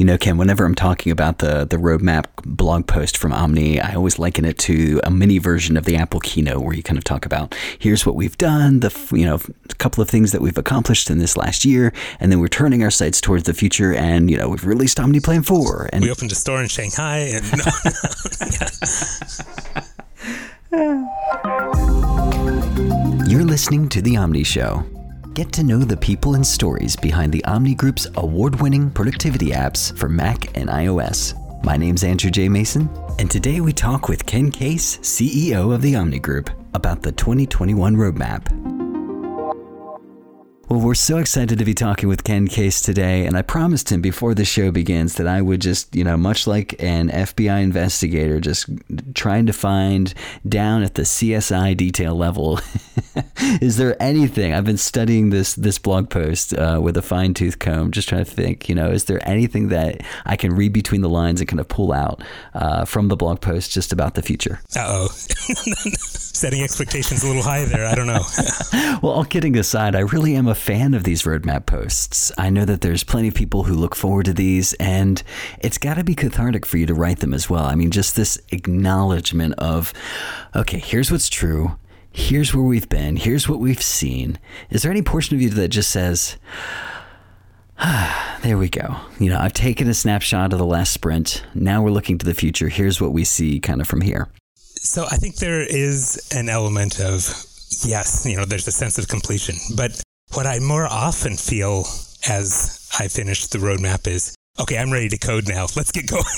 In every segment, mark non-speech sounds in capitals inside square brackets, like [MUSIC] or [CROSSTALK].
You know, Ken, whenever I'm talking about the, the roadmap blog post from Omni, I always liken it to a mini version of the Apple keynote where you kind of talk about here's what we've done, the you know, a couple of things that we've accomplished in this last year, and then we're turning our sights towards the future and, you know, we've released Omni Plan 4 and we opened a store in Shanghai and [LAUGHS] You're listening to The Omni Show. Get to know the people and stories behind the Omni Group's award winning productivity apps for Mac and iOS. My name's Andrew J. Mason, and today we talk with Ken Case, CEO of the Omni Group, about the 2021 roadmap. Well, we're so excited to be talking with Ken Case today, and I promised him before the show begins that I would just, you know, much like an FBI investigator, just trying to find down at the CSI detail level. [LAUGHS] is there anything? I've been studying this this blog post uh, with a fine tooth comb, just trying to think. You know, is there anything that I can read between the lines and kind of pull out uh, from the blog post just about the future? Uh oh. [LAUGHS] Setting expectations a little high there. I don't know. [LAUGHS] well, all kidding aside, I really am a fan of these roadmap posts. I know that there's plenty of people who look forward to these, and it's got to be cathartic for you to write them as well. I mean, just this acknowledgement of, okay, here's what's true. Here's where we've been. Here's what we've seen. Is there any portion of you that just says, ah, [SIGHS] there we go. You know, I've taken a snapshot of the last sprint. Now we're looking to the future. Here's what we see kind of from here. So I think there is an element of, yes, you know, there's a sense of completion. But what I more often feel as I finish the roadmap is, okay, I'm ready to code now. Let's get going. [LAUGHS]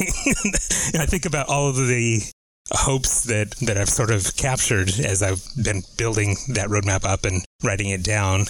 I think about all of the hopes that, that I've sort of captured as I've been building that roadmap up and writing it down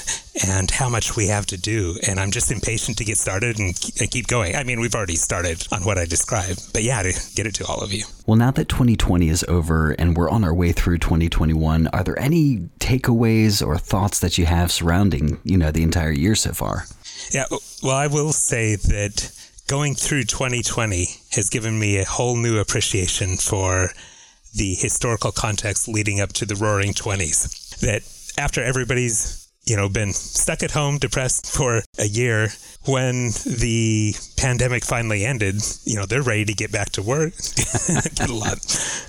and how much we have to do. And I'm just impatient to get started and, and keep going. I mean, we've already started on what I described, but yeah, to get it to all of you. Well, now that 2020 is over and we're on our way through 2021, are there any takeaways or thoughts that you have surrounding, you know, the entire year so far? Yeah, well, I will say that going through 2020 has given me a whole new appreciation for the historical context leading up to the roaring 20s. That after everybody's, you know, been stuck at home, depressed for a year, when the pandemic finally ended, you know, they're ready to get back to work, [LAUGHS] get a lot,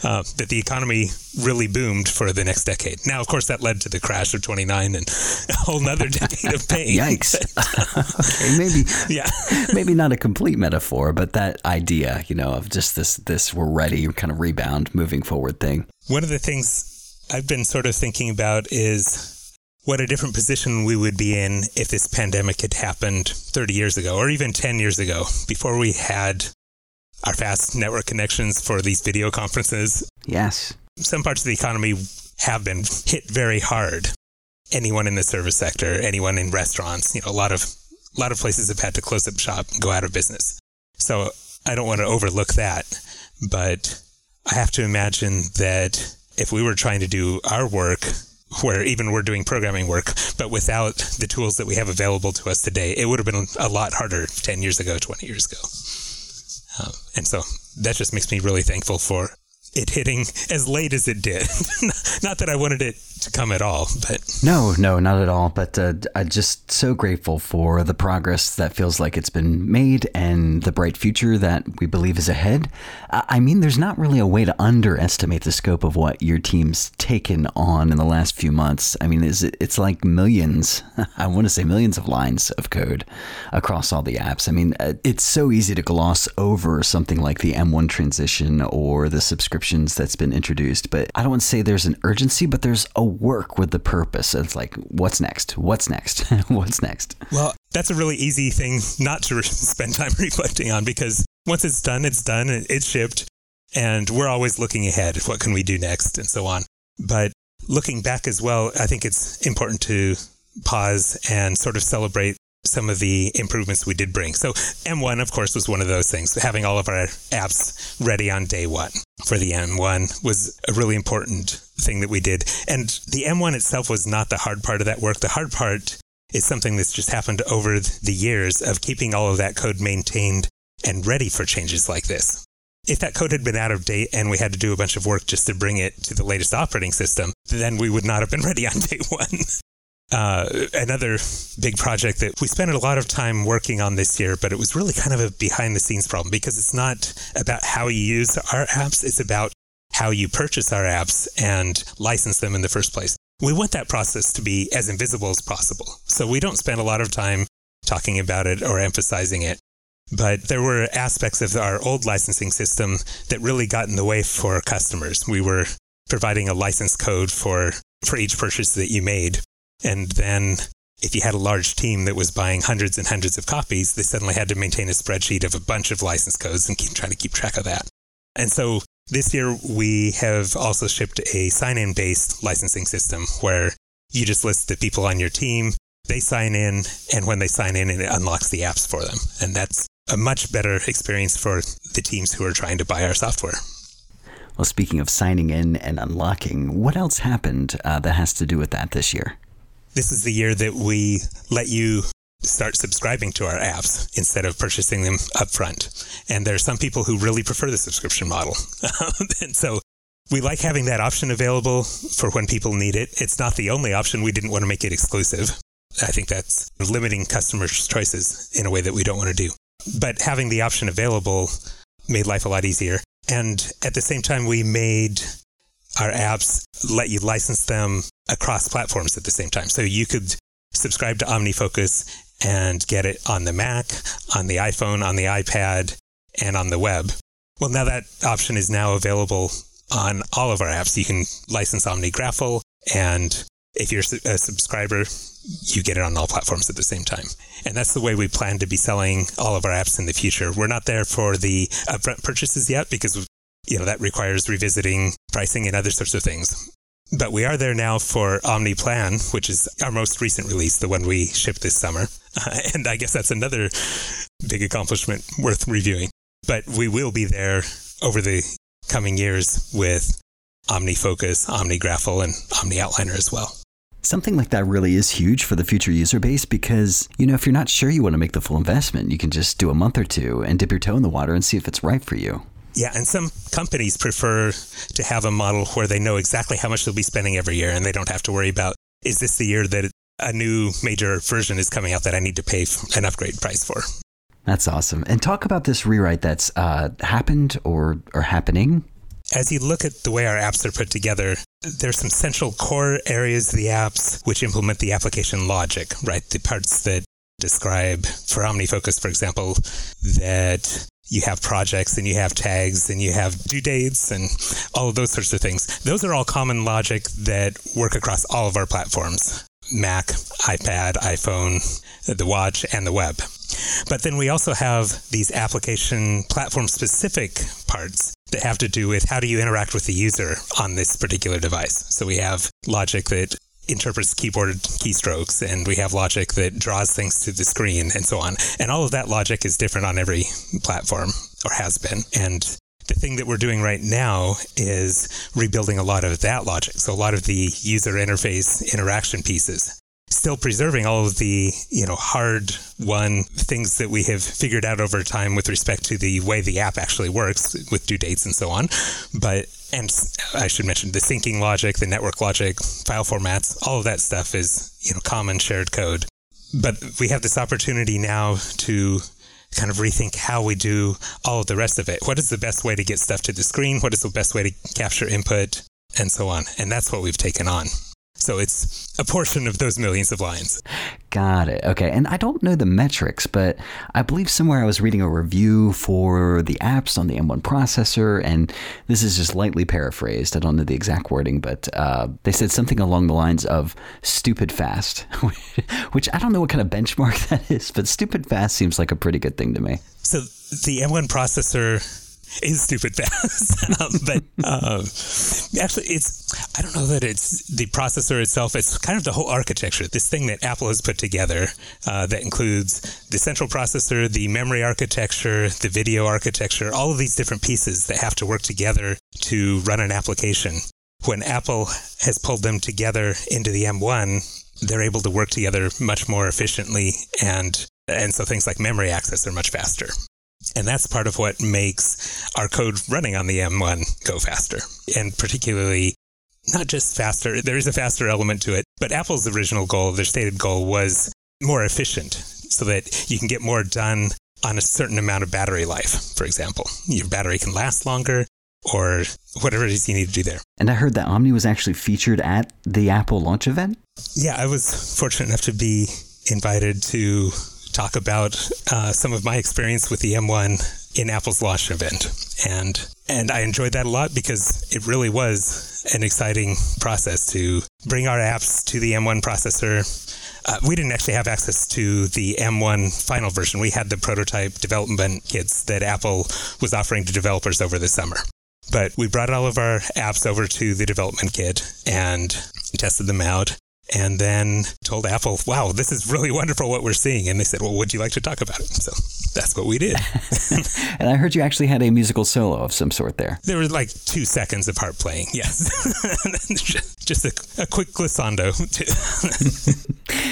uh, that the economy really boomed for the next decade. Now, of course, that led to the crash of 29 and a whole nother [LAUGHS] decade of pain. Yikes. [LAUGHS] okay, maybe, yeah. maybe not a complete metaphor, but that idea, you know, of just this, this we're ready kind of rebound moving forward thing. One of the things I've been sort of thinking about is what a different position we would be in if this pandemic had happened 30 years ago or even 10 years ago before we had our fast network connections for these video conferences. Yes. Some parts of the economy have been hit very hard. Anyone in the service sector, anyone in restaurants, you know, a lot of a lot of places have had to close up shop and go out of business. So I don't want to overlook that, but I have to imagine that if we were trying to do our work where even we're doing programming work, but without the tools that we have available to us today, it would have been a lot harder 10 years ago, 20 years ago. Um, and so that just makes me really thankful for it hitting as late as it did. [LAUGHS] Not that I wanted it to come at all, but no, no, not at all. But uh, I'm just so grateful for the progress that feels like it's been made and the bright future that we believe is ahead. I mean, there's not really a way to underestimate the scope of what your team's taken on in the last few months. I mean, it's like millions. [LAUGHS] I want to say millions of lines of code across all the apps. I mean, uh, it's so easy to gloss over something like the M1 transition or the subscriptions that's been introduced. But I don't want to say there's an urgency, but there's a work with the purpose. It's like, what's next? What's next? [LAUGHS] what's next? Well, that's a really easy thing not to [LAUGHS] spend time reflecting on because once it's done, it's done, it's shipped, and we're always looking ahead. What can we do next, and so on. But looking back as well, I think it's important to pause and sort of celebrate some of the improvements we did bring. So M1, of course, was one of those things. Having all of our apps ready on day one for the M1 was a really important thing that we did. And the M1 itself was not the hard part of that work. The hard part is something that's just happened over the years of keeping all of that code maintained and ready for changes like this. If that code had been out of date and we had to do a bunch of work just to bring it to the latest operating system, then we would not have been [LAUGHS] ready on day one. Uh, another big project that we spent a lot of time working on this year, but it was really kind of a behind the scenes problem because it's not about how you use our apps, it's about how you purchase our apps and license them in the first place. We want that process to be as invisible as possible. So we don't spend a lot of time talking about it or emphasizing it. But there were aspects of our old licensing system that really got in the way for customers. We were providing a license code for, for each purchase that you made. And then if you had a large team that was buying hundreds and hundreds of copies, they suddenly had to maintain a spreadsheet of a bunch of license codes and keep, try to keep track of that. And so this year we have also shipped a sign in based licensing system where you just list the people on your team, they sign in, and when they sign in, it unlocks the apps for them. And that's a much better experience for the teams who are trying to buy our software. Well, speaking of signing in and unlocking, what else happened uh, that has to do with that this year? This is the year that we let you start subscribing to our apps instead of purchasing them upfront. And there are some people who really prefer the subscription model. [LAUGHS] and so we like having that option available for when people need it. It's not the only option. We didn't want to make it exclusive. I think that's limiting customers' choices in a way that we don't want to do. But having the option available made life a lot easier. And at the same time, we made our apps let you license them across platforms at the same time. So you could subscribe to OmniFocus and get it on the Mac, on the iPhone, on the iPad, and on the web. Well, now that option is now available on all of our apps. You can license OmniGraffle, and if you're a subscriber, you get it on all platforms at the same time. And that's the way we plan to be selling all of our apps in the future. We're not there for the upfront purchases yet because you know that requires revisiting pricing and other sorts of things. But we are there now for OmniPlan, which is our most recent release, the one we shipped this summer. Uh, [LAUGHS] and I guess that's another big accomplishment worth reviewing. But we will be there over the coming years with OmniFocus, OmniGraffle, and OmniOutliner as well. Something like that really is huge for the future user base because, you know, if you're not sure you want to make the full investment, you can just do a month or two and dip your toe in the water and see if it's right for you. Yeah, and some companies prefer to have a model where they know exactly how much they'll be spending every year and they don't have to worry about is this the year that a new major version is coming out that I need to pay an upgrade price for. That's awesome. And talk about this rewrite that's uh, happened or, or happening. As you look at the way our apps are put together, there's some central core areas of the apps which implement the application logic, right? The parts that describe for OmniFocus, for example, that you have projects and you have tags and you have due dates and all of those sorts of things. Those are all common logic that work across all of our platforms Mac, iPad, iPhone, the watch, and the web. But then we also have these application platform specific parts that have to do with how do you interact with the user on this particular device. So we have logic that interprets keyboard keystrokes and we have logic that draws things to the screen and so on. And all of that logic is different on every platform or has been. And the thing that we're doing right now is rebuilding a lot of that logic. So a lot of the user interface interaction pieces still preserving all of the you know hard won things that we have figured out over time with respect to the way the app actually works with due dates and so on but and I should mention the syncing logic, the network logic, file formats, all of that stuff is, you know, common shared code. But we have this opportunity now to kind of rethink how we do all of the rest of it. What is the best way to get stuff to the screen? What is the best way to capture input and so on? And that's what we've taken on. So it's a portion of those millions of lines. Got it. Okay. And I don't know the metrics, but I believe somewhere I was reading a review for the apps on the M1 processor, and this is just lightly paraphrased. I don't know the exact wording, but uh, they said something along the lines of stupid fast, [LAUGHS] which I don't know what kind of benchmark [LAUGHS] that is, but stupid fast seems like a pretty good thing to me. So the M1 processor is stupid fast. [LAUGHS] um, but um, actually, it's I don't know that it's the processor itself. It's kind of the whole architecture. This thing that Apple has put together uh, that includes the central processor, the memory architecture, the video architecture, all of these different pieces that have to work together to run an application. When Apple has pulled them together into the M1, they're able to work together much more efficiently and and so things like memory access are much faster. And that's part of what makes our code running on the M1 go faster. And particularly, not just faster, there is a faster element to it, But Apple's original goal, their stated goal, was more efficient so that you can get more done on a certain amount of battery life, for example. Your battery can last longer or whatever it is you need to do there. And I heard that Omni was actually featured at the Apple launch event. Yeah, I was fortunate enough to be invited to talk about uh, some of my experience with the M1 in Apple's launch event, and and I enjoyed that a lot because it really was an exciting process to bring our apps to the M1 processor. Uh, we didn't actually have access to the M1 final version. We had the prototype development kits that Apple was offering to developers over the summer. But we brought all of our apps over to the development kit and tested them out and then told Apple, wow, this is really wonderful what we're seeing. And they said, well, would you like to talk about it? So that's what we did. [LAUGHS] and I heard you actually had a musical solo of some sort there. There was like two seconds of harp playing, yes. [LAUGHS] Just a, a quick glissando.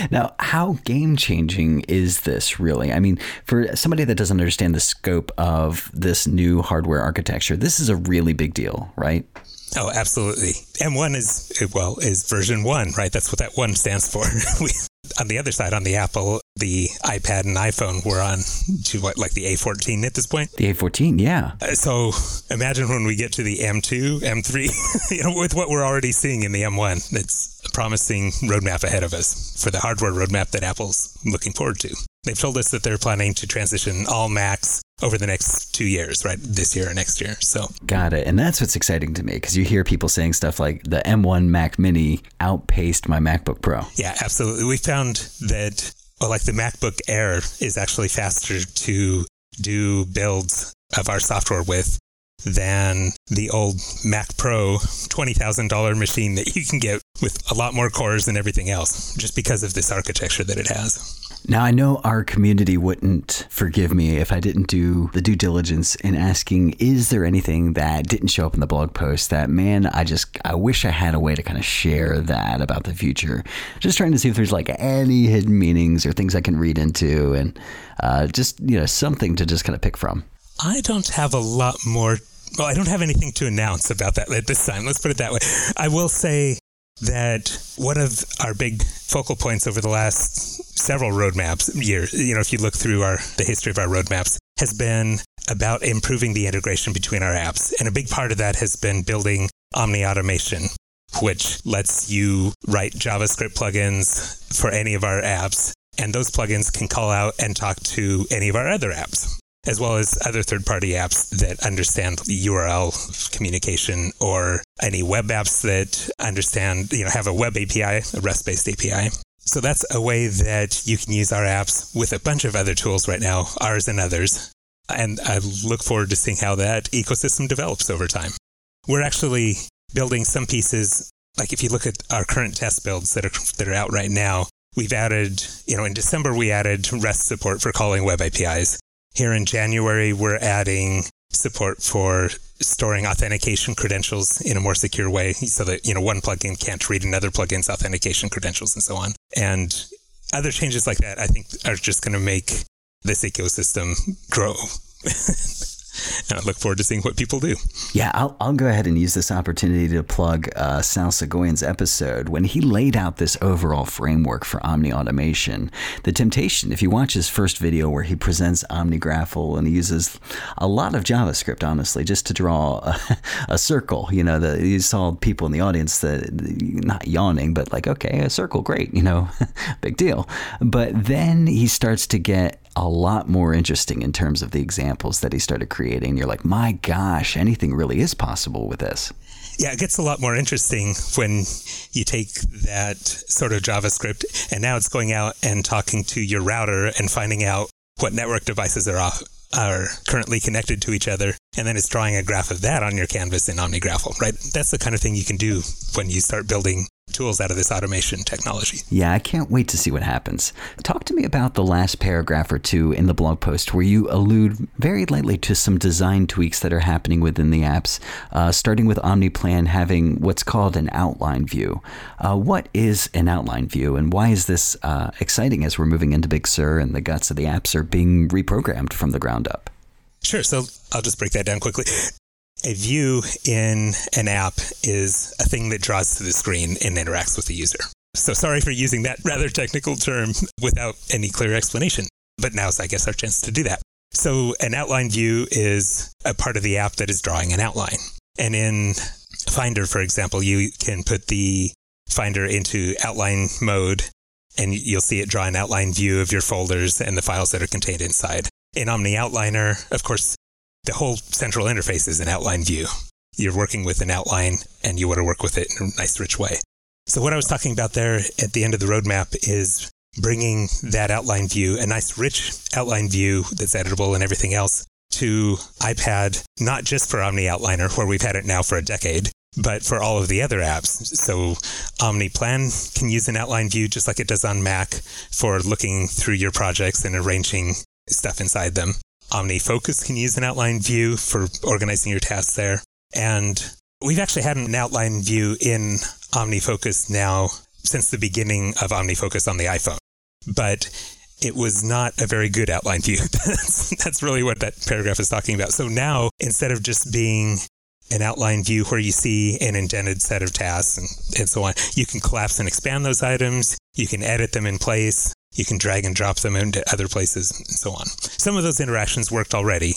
[LAUGHS] now, how game changing is this really? I mean, for somebody that doesn't understand the scope of this new hardware architecture, this is a really big deal, right? Oh, absolutely. M1 is, well, is version one, right? That's what that one stands for. [LAUGHS] we, on the other side, on the Apple, the iPad and iPhone were on to what, like the A14 at this point? The A14, yeah. Uh, so imagine when we get to the M2, M3, [LAUGHS] you know, with what we're already seeing in the M1. It's a promising roadmap ahead of us for the hardware roadmap that Apple's looking forward to. They've told us that they're planning to transition all Macs over the next two years, right? This year or next year. So got it. And that's what's exciting to me because you hear people saying stuff like the M1 Mac Mini outpaced my MacBook Pro. Yeah, absolutely. We found that, well, like the MacBook Air is actually faster to do builds of our software with than the old Mac Pro $20,000 machine that you can get with a lot more cores and everything else just because of this architecture that it has. Now, I know our community wouldn't forgive me if I didn't do the due diligence in asking, is there anything that didn't show up in the blog post that, man, I just, I wish I had a way to kind of share that about the future. Just trying to see if there's like any hidden meanings or things I can read into and uh, just, you know, something to just kind of pick from. I don't have a lot more well, I don't have anything to announce about that at this time. Let's put it that way. I will say that one of our big focal points over the last several roadmaps years, you know, if you look through our the history of our roadmaps, has been about improving the integration between our apps. And a big part of that has been building Omni automation, which lets you write JavaScript plugins for any of our apps. And those plugins can call out and talk to any of our other apps as well as other third party apps that understand URL communication or any web apps that understand, you know, have a web API, a REST based API. So that's a way that you can use our apps with a bunch of other tools right now, ours and others. And I look forward to seeing how that ecosystem develops over time. We're actually building some pieces, like if you look at our current test builds that are, that are out right now, we've added, you know, in December, we added REST support for calling web APIs. Here in January, we're adding support for storing authentication credentials in a more secure way so that, you know, one plugin can't read another plugin's authentication credentials and so on. And other changes like that, I think, are just going to make this ecosystem grow. [LAUGHS] and I look forward to seeing what people do. Yeah, I'll, I'll go ahead and use this opportunity to plug uh, Sal Soghoian's episode when he laid out this overall framework for Omni automation. The temptation, if you watch his first video where he presents OmniGraffle and he uses a lot of JavaScript, honestly, just to draw a, [LAUGHS] a circle. You know, the, you saw people in the audience that not yawning, but like, okay, a circle, great, you know, [LAUGHS] big deal. But then he starts to get a lot more interesting in terms of the examples that he started creating. You're like, my gosh, anything really is possible with this. Yeah, it gets a lot more interesting when you take that sort of JavaScript and now it's going out and talking to your router and finding out what network devices are off, are currently connected to each other, and then it's drawing a graph of that on your canvas in OmniGraffle, right? That's the kind of thing you can do when you start building tools out of this automation technology. Yeah, I can't wait to see what happens. Talk to me about the last paragraph or two in the blog post where you allude very lightly to some design tweaks that are happening within the apps, uh, starting with OmniPlan having what's called an outline view. Uh, what is an outline view, and why is this uh, exciting as we're moving into Big Sur and the guts of the apps are being reprogrammed from the ground up? Sure. So I'll just break that down quickly a view in an app is a thing that draws to the screen and interacts with the user. So sorry for using that rather technical term without any clear explanation. But now's, I guess, our chance to do that. So an outline view is a part of the app that is drawing an outline. And in Finder, for example, you can put the Finder into outline mode and you'll see it draw an outline view of your folders and the files that are contained inside. In Omni Outliner, of course, the whole central interface is an outline view. You're working with an outline and you want to work with it in a nice, rich way. So, what I was talking about there at the end of the roadmap is bringing that outline view, a nice, rich outline view that's editable and everything else, to iPad, not just for Omni Outliner, where we've had it now for a decade, but for all of the other apps. So Omni Plan can use an outline view just like it does on Mac for looking through your projects and arranging stuff inside them. OmniFocus can use an outline view for organizing your tasks there. And we've actually had an outline view in OmniFocus now since the beginning of OmniFocus on the iPhone. But it was not a very good outline view. [LAUGHS] that's, that's really what that paragraph is talking about. So now, instead of just being an outline view where you see an indented set of tasks and, and so on. You can collapse and expand those items. You can edit them in place. You can drag and drop them into other places and so on. Some of those interactions worked already,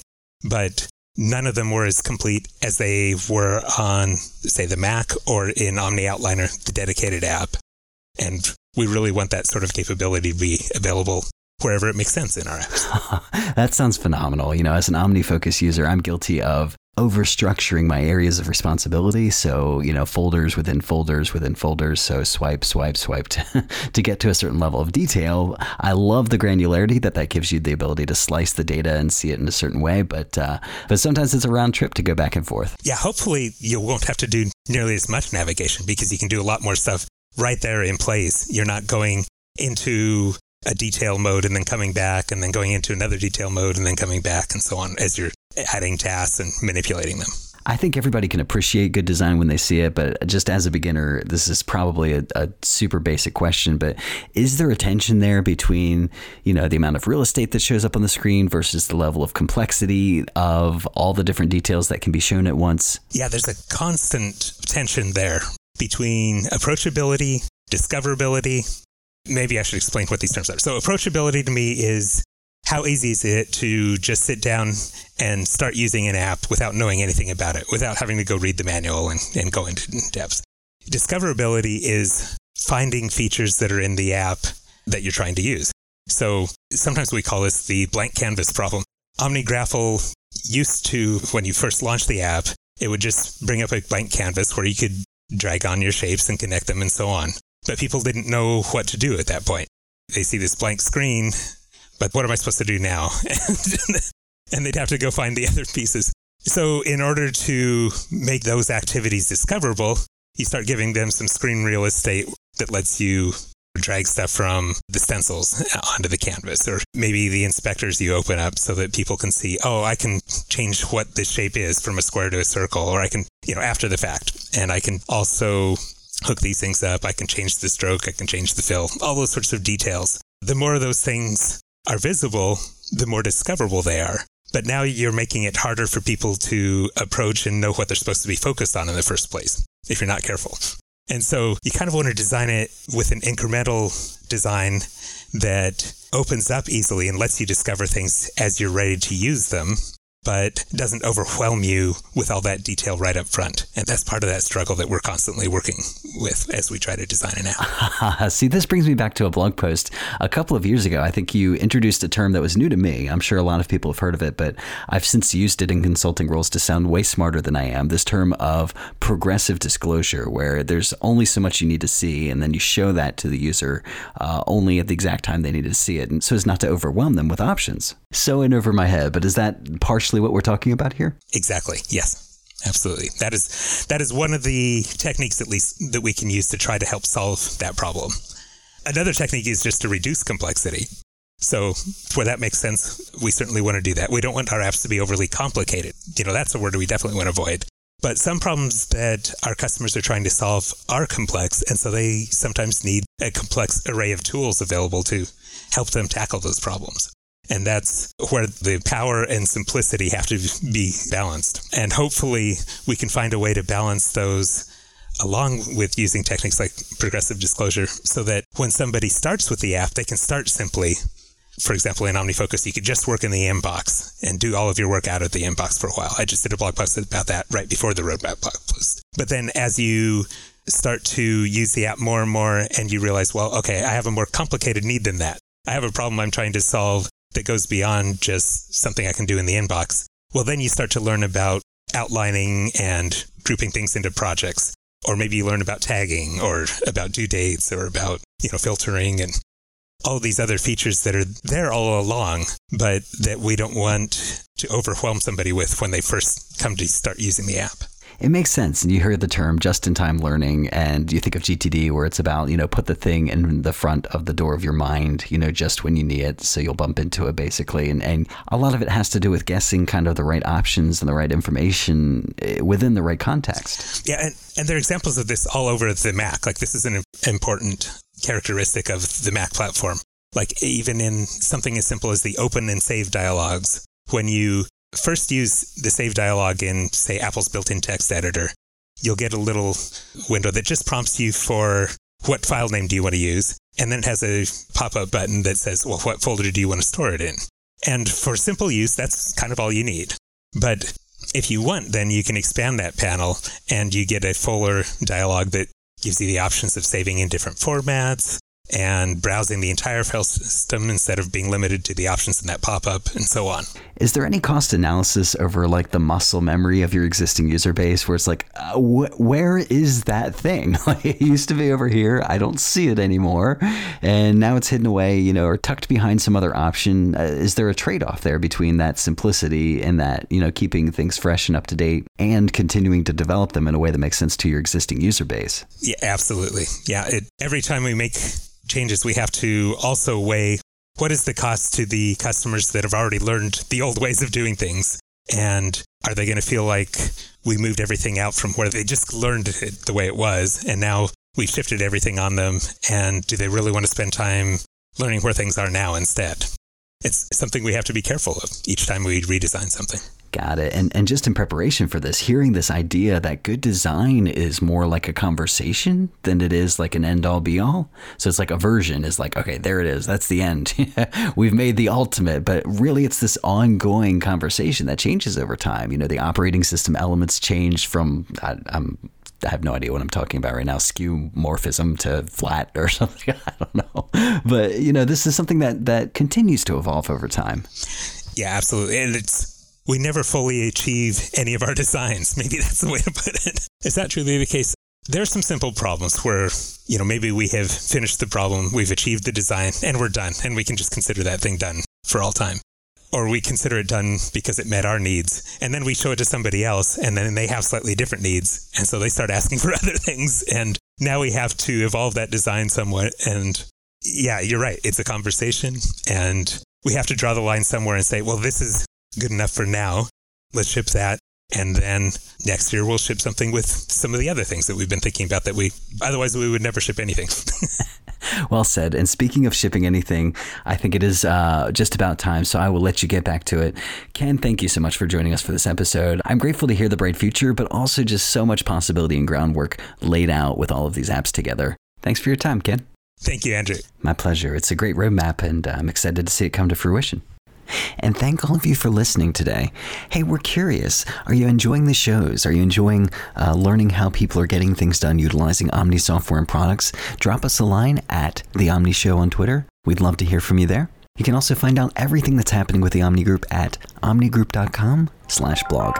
but none of them were as complete as they were on, say, the Mac or in Omni Outliner, the dedicated app. And we really want that sort of capability to be available wherever it makes sense in our apps. [LAUGHS] that sounds phenomenal. You know, as an OmniFocus user, I'm guilty of overstructuring my areas of responsibility. So, you know, folders within folders within folders. So swipe, swipe, swipe to, [LAUGHS] to get to a certain level of detail. I love the granularity that that gives you the ability to slice the data and see it in a certain way. But, uh, but sometimes it's a round trip to go back and forth. Yeah. Hopefully you won't have to do nearly as much navigation because you can do a lot more stuff right there in place. You're not going into a detail mode and then coming back and then going into another detail mode and then coming back and so on as you're adding tasks and manipulating them. I think everybody can appreciate good design when they see it, but just as a beginner, this is probably a, a, super basic question. But is there a tension there between, you know, the amount of real estate that shows up on the screen versus the level of complexity of all the different details that can be shown at once? Yeah, there's a constant tension there between approachability, discoverability, maybe I should explain what these terms are. So, approachability to me is how easy is it to just sit down and start using an app without knowing anything about it, without having to go read the manual and, and go into depth? Discoverability is finding features that are in the app that you're trying to use. So sometimes we call this the blank canvas problem. OmniGraffle used to, when you first launched the app, it would just bring up a blank canvas where you could drag on your shapes and connect them and so on but people didn't know what to do at that point. They see this blank screen, but what am I supposed to do now? [LAUGHS] and they'd have to go find the [LAUGHS] other pieces. So, in order to make those activities discoverable, you start giving them some screen real estate that lets you drag stuff from the stencils [LAUGHS] onto the canvas or maybe the inspectors you open up so that people can see oh i can change what the shape is from a square to a circle or i can you know after the fact and i can also hook these things up. I can change the stroke. I can change the fill, all those sorts of details. The more of those things are visible, the more discoverable they are. But now you're making it harder for people to approach and know what they're supposed to be focused on in the first place if you're not careful. And so you kind of want to design it with an incremental design that opens up easily and lets you discover things as you're ready to use them but doesn't overwhelm you with all that detail right up front. And that's part of that struggle that we're constantly working with as we try to design an app. [LAUGHS] See, this brings me back to a blog post a couple of years ago. I think you introduced a term that was new to me. I'm sure a lot of people have heard of it, but I've since used it in consulting roles to sound way smarter than I am. This term of progressive disclosure, where there's only so much you need to see, and then you show that to the user uh, only at the exact time they need to see it, and so as not to overwhelm them with options. So in over my head, but is that partially what we're talking about here? Exactly. Yes. Absolutely. That is that is one of the techniques at least that we can use to try to help solve that problem. Another technique is just to reduce complexity. So where that makes sense, we certainly want to do that. We don't want our apps to be overly complicated. You know, that's a word we definitely want to avoid. But some problems that our customers are trying to solve are complex, and so they sometimes need a complex array of tools available to help them tackle those problems. And that's where the power and simplicity have to be balanced. And hopefully, we can find a way to balance those along with using techniques like progressive disclosure so that when somebody starts with the app, they can start simply. For example, in OmniFocus, you could just work in the inbox and do all of your work out of the inbox for a while. I just did a blog post about that right before the roadmap blog post. But then as you start to use the app more and more and you realize, well, okay, I have a more complicated need than that. I have a problem I'm trying to solve that goes beyond just something I can do in the inbox. Well, then you start to learn about outlining and grouping things into projects. Or maybe you learn about tagging or about due dates or about, you know, filtering and all these other features that are there all along, but that we don't want to overwhelm somebody with when they first come to start using the app it makes sense. And you hear the term just in time learning, and you think of GTD, where it's about, you know, put the thing in the front of the door of your mind, you know, just when you need it. So you'll bump into it basically. And, and a lot of it has to do with guessing kind of the right options and the right information eh, within the right context. Yeah. And, and there are examples of this all over the Mac. Like, this is an important characteristic of the Mac platform. Like, even in something as simple as the open and save dialogues, when you first use the save dialog in, say, Apple's built in text editor, you'll get a little window that just prompts you for what file name do you want to use. And then it has a pop up button that says, well, what folder do you want to store it in? And for simple use, that's kind of all you need. But if you want, then you can expand that panel and you get a fuller dialog that gives you the options of saving in different formats, and browsing the entire file system instead of being limited to the options in that pop up and so on. Is there any cost analysis over like the muscle memory of your existing user base where it's like, uh, wh- where is that thing? [LAUGHS] Like it used to be over here. I don't see it anymore. And now it's hidden away, you know, or tucked behind some other option. Uh, is there a trade off there between that simplicity and that, you know, keeping things fresh and up to date and continuing to develop them in a way that makes sense to your existing user base? Yeah, absolutely. Yeah. It, every time we make changes, we have to also weigh what is the cost to the customers that have already learned the old ways of doing things? And are they going to feel like we moved everything out from where they just learned it the way it was? And now we've shifted everything on them. And do they really want to spend time learning where things are now instead? It's something we have to be careful of each time we redesign something. Got it. And and just in preparation for this, hearing this idea that good design is more like a conversation than it is like an end all be all. So it's like a version is like, okay, there it is. That's the end. [LAUGHS] We've made the ultimate, but really it's this ongoing conversation that changes over time. You know, the operating system elements change from I, I'm I have no idea what I'm talking about right now. Skeuomorphism to flat or [LAUGHS] something. I don't know. But you know, this is something that that continues to evolve over time. Yeah, absolutely. And it's we never fully achieve any of our designs. [LAUGHS] Maybe that's the way to put it. Is that truly the case? There are some simple problems where, you know, maybe we have finished the problem, we've achieved the design, and we're done, and we can just consider that thing done for all time. Or we consider it done because it met our needs, and then we show it to somebody else, and then they have slightly different needs, and so they start asking [LAUGHS] for other things, and now we have to evolve that design somewhat. And yeah, you're right, it's a conversation, and we have to draw the line somewhere and say, well, this is good enough for now. Let's ship that. And then next year we'll ship something with some of the other things that we've been thinking about that we otherwise we would never ship anything. [LAUGHS] well said. And speaking of shipping anything, I think it is uh, just about time. So I will let you get back to it. Ken, thank you so much for joining us for this episode. I'm grateful to hear the bright future, but also just so much possibility and groundwork laid out with all of these apps together. Thanks for your time, Ken. Thank you, Andrew. My pleasure. It's a great roadmap, and I'm excited to see it come to fruition. And thank all of you for listening today. Hey, we're curious. Are you enjoying the shows? Are you enjoying uh, learning how people are getting things done utilizing Omni software and products? Drop us a line at The Omni Show on Twitter. We'd love to hear from you there. You can also find out everything that's happening with the Omni Group at omnigroup.com slash blog.